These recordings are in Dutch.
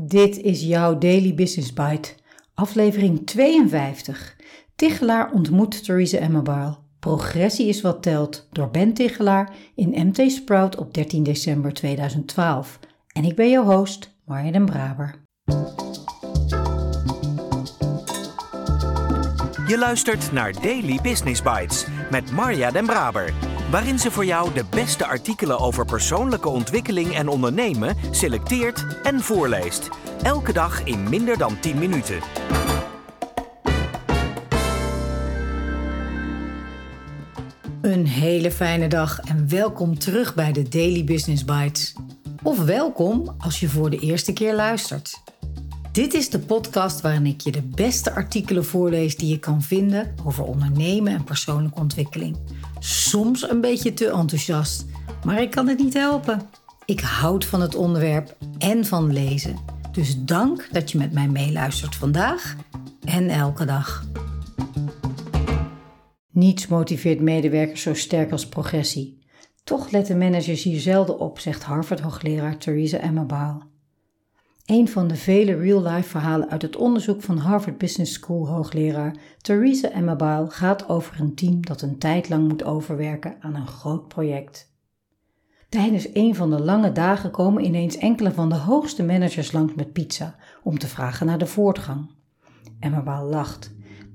Dit is jouw Daily Business Bite, aflevering 52. Tichelaar ontmoet Theresa Emmabile. Progressie is wat telt door Ben Tichelaar in MT Sprout op 13 december 2012. En ik ben jouw host, Marja den Braber. Je luistert naar Daily Business Bites met Marja den Braber waarin ze voor jou de beste artikelen over persoonlijke ontwikkeling en ondernemen selecteert en voorleest. Elke dag in minder dan 10 minuten. Een hele fijne dag en welkom terug bij de Daily Business Bites. Of welkom als je voor de eerste keer luistert. Dit is de podcast waarin ik je de beste artikelen voorlees die je kan vinden over ondernemen en persoonlijke ontwikkeling. Soms een beetje te enthousiast, maar ik kan het niet helpen. Ik houd van het onderwerp en van lezen. Dus dank dat je met mij meeluistert vandaag en elke dag. Niets motiveert medewerkers zo sterk als progressie. Toch letten managers hier zelden op, zegt Harvard-hoogleraar Theresa Emmabile. Een van de vele real-life verhalen uit het onderzoek van Harvard Business School hoogleraar Theresa Emmabile gaat over een team dat een tijd lang moet overwerken aan een groot project. Tijdens een van de lange dagen komen ineens enkele van de hoogste managers langs met pizza om te vragen naar de voortgang. Emmabile lacht.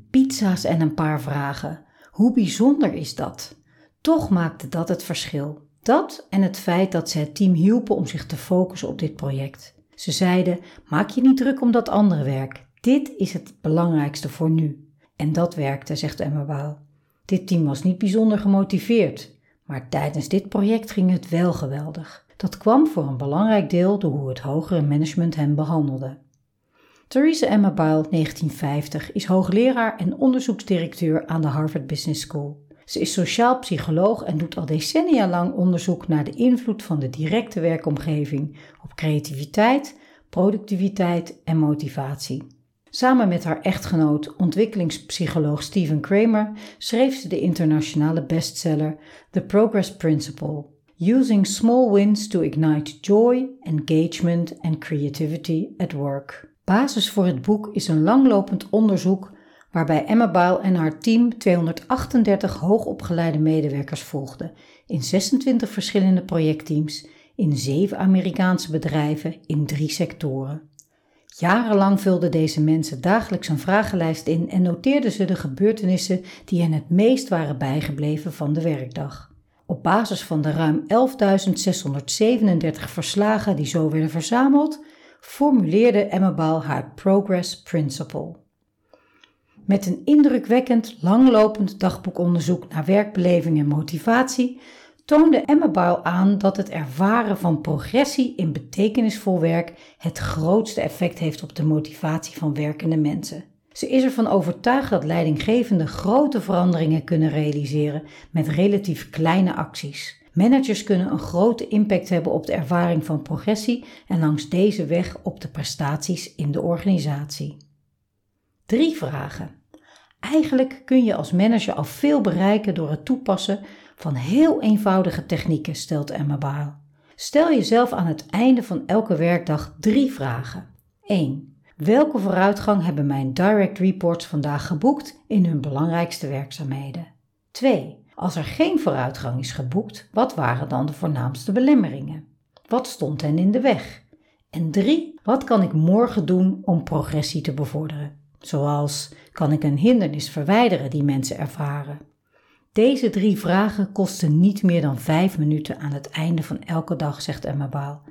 Pizza's en een paar vragen. Hoe bijzonder is dat? Toch maakte dat het verschil. Dat en het feit dat ze het team hielpen om zich te focussen op dit project. Ze zeiden: Maak je niet druk om dat andere werk. Dit is het belangrijkste voor nu. En dat werkte, zegt Emma Baal. Dit team was niet bijzonder gemotiveerd, maar tijdens dit project ging het wel geweldig. Dat kwam voor een belangrijk deel door hoe het hogere management hen behandelde. Theresa Emma Bile, 1950, is hoogleraar en onderzoeksdirecteur aan de Harvard Business School. Ze is sociaal psycholoog en doet al decennia lang onderzoek naar de invloed van de directe werkomgeving op creativiteit, productiviteit en motivatie. Samen met haar echtgenoot, ontwikkelingspsycholoog Stephen Kramer, schreef ze de internationale bestseller The Progress Principle: Using Small Wins to Ignite Joy, Engagement and Creativity at Work. Basis voor het boek is een langlopend onderzoek waarbij Emma Baal en haar team 238 hoogopgeleide medewerkers volgden in 26 verschillende projectteams in zeven Amerikaanse bedrijven in drie sectoren. Jarenlang vulden deze mensen dagelijks een vragenlijst in en noteerden ze de gebeurtenissen die hen het meest waren bijgebleven van de werkdag. Op basis van de ruim 11.637 verslagen die zo werden verzameld, formuleerde Emma Baal haar Progress Principle. Met een indrukwekkend, langlopend dagboekonderzoek naar werkbeleving en motivatie toonde Bile aan dat het ervaren van progressie in betekenisvol werk het grootste effect heeft op de motivatie van werkende mensen. Ze is ervan overtuigd dat leidinggevenden grote veranderingen kunnen realiseren met relatief kleine acties. Managers kunnen een grote impact hebben op de ervaring van progressie en langs deze weg op de prestaties in de organisatie. Drie vragen. Eigenlijk kun je als manager al veel bereiken door het toepassen van heel eenvoudige technieken, stelt Emma Baal. Stel jezelf aan het einde van elke werkdag drie vragen. 1. Welke vooruitgang hebben mijn direct reports vandaag geboekt in hun belangrijkste werkzaamheden? 2. Als er geen vooruitgang is geboekt, wat waren dan de voornaamste belemmeringen? Wat stond hen in de weg? En 3. Wat kan ik morgen doen om progressie te bevorderen? Zoals kan ik een hindernis verwijderen die mensen ervaren? Deze drie vragen kosten niet meer dan vijf minuten aan het einde van elke dag, zegt Emma Baal.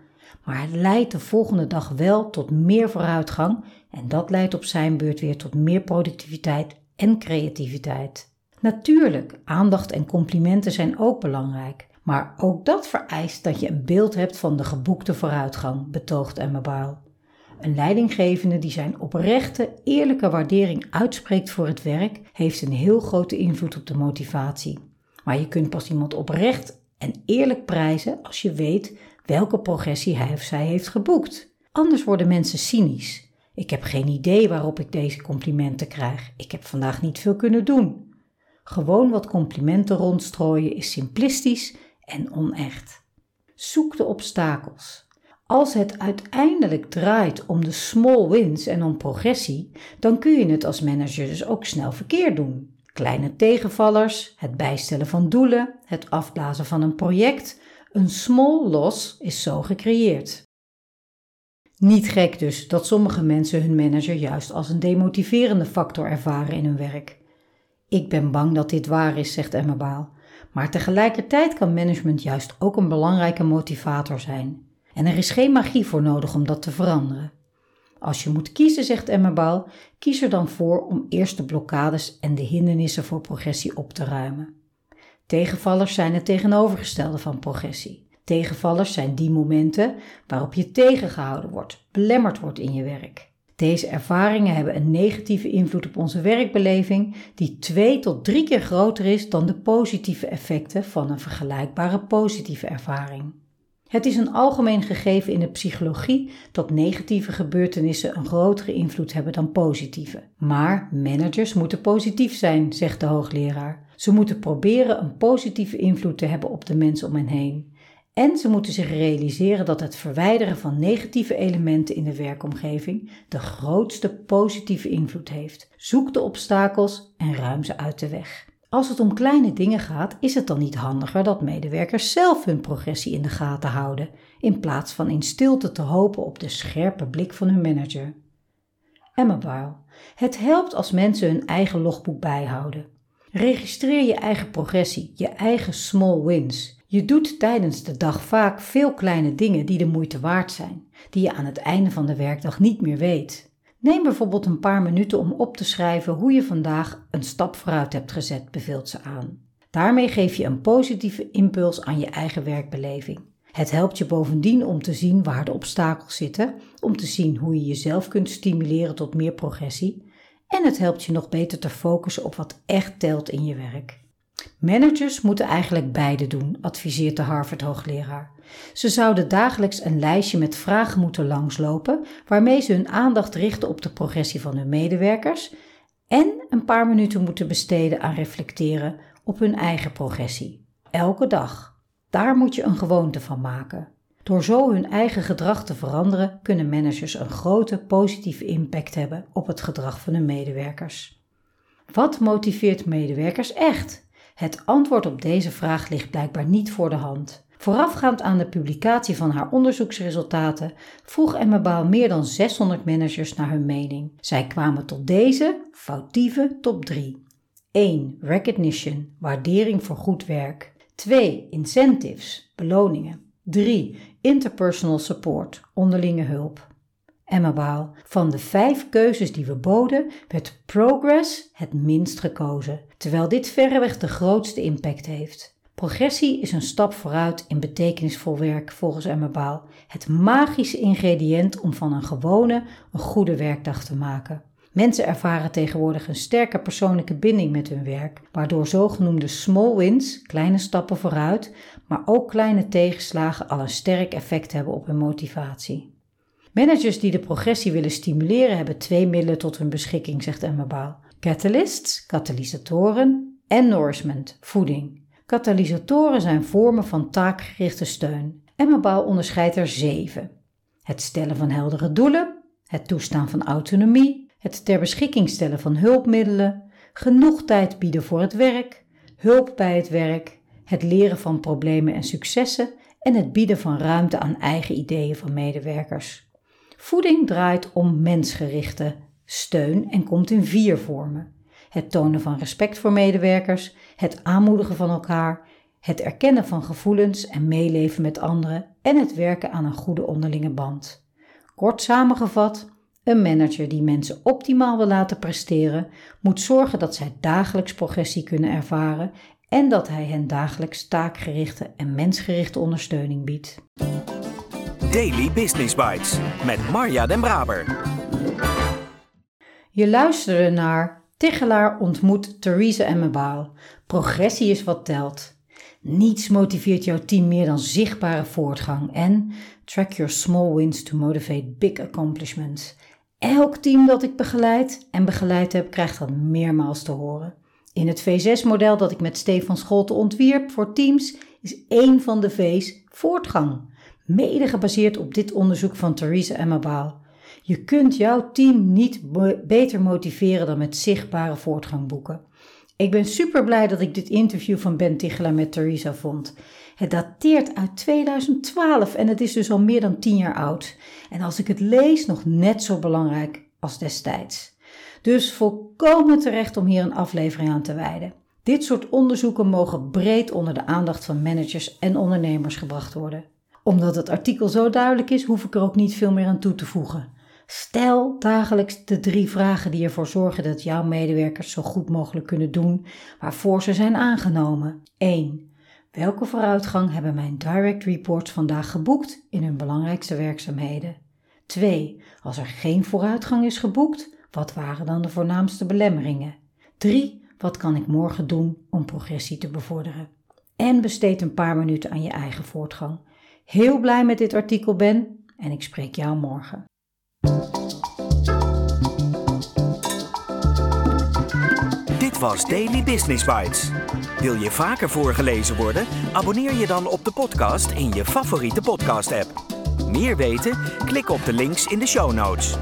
Maar het leidt de volgende dag wel tot meer vooruitgang en dat leidt op zijn beurt weer tot meer productiviteit en creativiteit. Natuurlijk, aandacht en complimenten zijn ook belangrijk, maar ook dat vereist dat je een beeld hebt van de geboekte vooruitgang, betoogt Emma Baal. Een leidinggevende die zijn oprechte, eerlijke waardering uitspreekt voor het werk, heeft een heel grote invloed op de motivatie. Maar je kunt pas iemand oprecht en eerlijk prijzen als je weet welke progressie hij of zij heeft geboekt. Anders worden mensen cynisch. Ik heb geen idee waarop ik deze complimenten krijg. Ik heb vandaag niet veel kunnen doen. Gewoon wat complimenten rondstrooien is simplistisch en onecht. Zoek de obstakels. Als het uiteindelijk draait om de small wins en om progressie, dan kun je het als manager dus ook snel verkeerd doen. Kleine tegenvallers, het bijstellen van doelen, het afblazen van een project, een small loss is zo gecreëerd. Niet gek dus dat sommige mensen hun manager juist als een demotiverende factor ervaren in hun werk. Ik ben bang dat dit waar is, zegt Emma Baal. Maar tegelijkertijd kan management juist ook een belangrijke motivator zijn. En er is geen magie voor nodig om dat te veranderen. Als je moet kiezen, zegt Emma Baal, kies er dan voor om eerst de blokkades en de hindernissen voor progressie op te ruimen. Tegenvallers zijn het tegenovergestelde van progressie. Tegenvallers zijn die momenten waarop je tegengehouden wordt, belemmerd wordt in je werk. Deze ervaringen hebben een negatieve invloed op onze werkbeleving, die twee tot drie keer groter is dan de positieve effecten van een vergelijkbare positieve ervaring. Het is een algemeen gegeven in de psychologie dat negatieve gebeurtenissen een grotere invloed hebben dan positieve. Maar managers moeten positief zijn, zegt de hoogleraar. Ze moeten proberen een positieve invloed te hebben op de mensen om hen heen. En ze moeten zich realiseren dat het verwijderen van negatieve elementen in de werkomgeving de grootste positieve invloed heeft. Zoek de obstakels en ruim ze uit de weg. Als het om kleine dingen gaat, is het dan niet handiger dat medewerkers zelf hun progressie in de gaten houden, in plaats van in stilte te hopen op de scherpe blik van hun manager? Emma. Het helpt als mensen hun eigen logboek bijhouden. Registreer je eigen progressie, je eigen small wins. Je doet tijdens de dag vaak veel kleine dingen die de moeite waard zijn, die je aan het einde van de werkdag niet meer weet. Neem bijvoorbeeld een paar minuten om op te schrijven hoe je vandaag een stap vooruit hebt gezet, beveelt ze aan. Daarmee geef je een positieve impuls aan je eigen werkbeleving. Het helpt je bovendien om te zien waar de obstakels zitten, om te zien hoe je jezelf kunt stimuleren tot meer progressie en het helpt je nog beter te focussen op wat echt telt in je werk. Managers moeten eigenlijk beide doen, adviseert de Harvard-hoogleraar. Ze zouden dagelijks een lijstje met vragen moeten langslopen waarmee ze hun aandacht richten op de progressie van hun medewerkers en een paar minuten moeten besteden aan reflecteren op hun eigen progressie. Elke dag. Daar moet je een gewoonte van maken. Door zo hun eigen gedrag te veranderen, kunnen managers een grote positieve impact hebben op het gedrag van hun medewerkers. Wat motiveert medewerkers echt? Het antwoord op deze vraag ligt blijkbaar niet voor de hand. Voorafgaand aan de publicatie van haar onderzoeksresultaten vroeg Emma Baal meer dan 600 managers naar hun mening. Zij kwamen tot deze foutieve top 3. 1. Recognition, waardering voor goed werk. 2. Incentives, beloningen. 3. Interpersonal support, onderlinge hulp. Emma Baal. Van de vijf keuzes die we boden, werd Progress het minst gekozen, terwijl dit verreweg de grootste impact heeft. Progressie is een stap vooruit in betekenisvol werk volgens Emma Baal, het magische ingrediënt om van een gewone een goede werkdag te maken. Mensen ervaren tegenwoordig een sterke persoonlijke binding met hun werk, waardoor zogenoemde small wins, kleine stappen vooruit, maar ook kleine tegenslagen al een sterk effect hebben op hun motivatie. Managers die de progressie willen stimuleren hebben twee middelen tot hun beschikking, zegt Emma Baal. Catalysts, katalysatoren en nourishment, voeding. Katalysatoren zijn vormen van taakgerichte steun. Emma Baal onderscheidt er zeven. Het stellen van heldere doelen, het toestaan van autonomie, het ter beschikking stellen van hulpmiddelen, genoeg tijd bieden voor het werk, hulp bij het werk, het leren van problemen en successen en het bieden van ruimte aan eigen ideeën van medewerkers. Voeding draait om mensgerichte steun en komt in vier vormen: het tonen van respect voor medewerkers, het aanmoedigen van elkaar, het erkennen van gevoelens en meeleven met anderen en het werken aan een goede onderlinge band. Kort samengevat, een manager die mensen optimaal wil laten presteren, moet zorgen dat zij dagelijks progressie kunnen ervaren en dat hij hen dagelijks taakgerichte en mensgerichte ondersteuning biedt. Daily Business Bites met Marja Den Braber. Je luisterde naar Tichelaar ontmoet Theresa en Mebaal. Progressie is wat telt. Niets motiveert jouw team meer dan zichtbare voortgang en track your small wins to motivate big accomplishments. Elk team dat ik begeleid en begeleid heb, krijgt dat meermaals te horen. In het V6-model dat ik met Stefan Scholte ontwierp voor teams is één van de V's voortgang. Mede gebaseerd op dit onderzoek van Theresa Emmabaal. Je kunt jouw team niet beter motiveren dan met zichtbare voortgang boeken. Ik ben super blij dat ik dit interview van Ben Tichelaar met Theresa vond. Het dateert uit 2012 en het is dus al meer dan 10 jaar oud. En als ik het lees, nog net zo belangrijk als destijds. Dus volkomen terecht om hier een aflevering aan te wijden. Dit soort onderzoeken mogen breed onder de aandacht van managers en ondernemers gebracht worden. Omdat het artikel zo duidelijk is, hoef ik er ook niet veel meer aan toe te voegen. Stel dagelijks de drie vragen die ervoor zorgen dat jouw medewerkers zo goed mogelijk kunnen doen waarvoor ze zijn aangenomen. 1. Welke vooruitgang hebben mijn direct reports vandaag geboekt in hun belangrijkste werkzaamheden? 2. Als er geen vooruitgang is geboekt, wat waren dan de voornaamste belemmeringen? 3. Wat kan ik morgen doen om progressie te bevorderen? En besteed een paar minuten aan je eigen voortgang. Heel blij met dit artikel Ben en ik spreek jou morgen. Dit was Daily Business Bites. Wil je vaker voorgelezen worden? Abonneer je dan op de podcast in je favoriete podcast-app. Meer weten? Klik op de links in de show notes.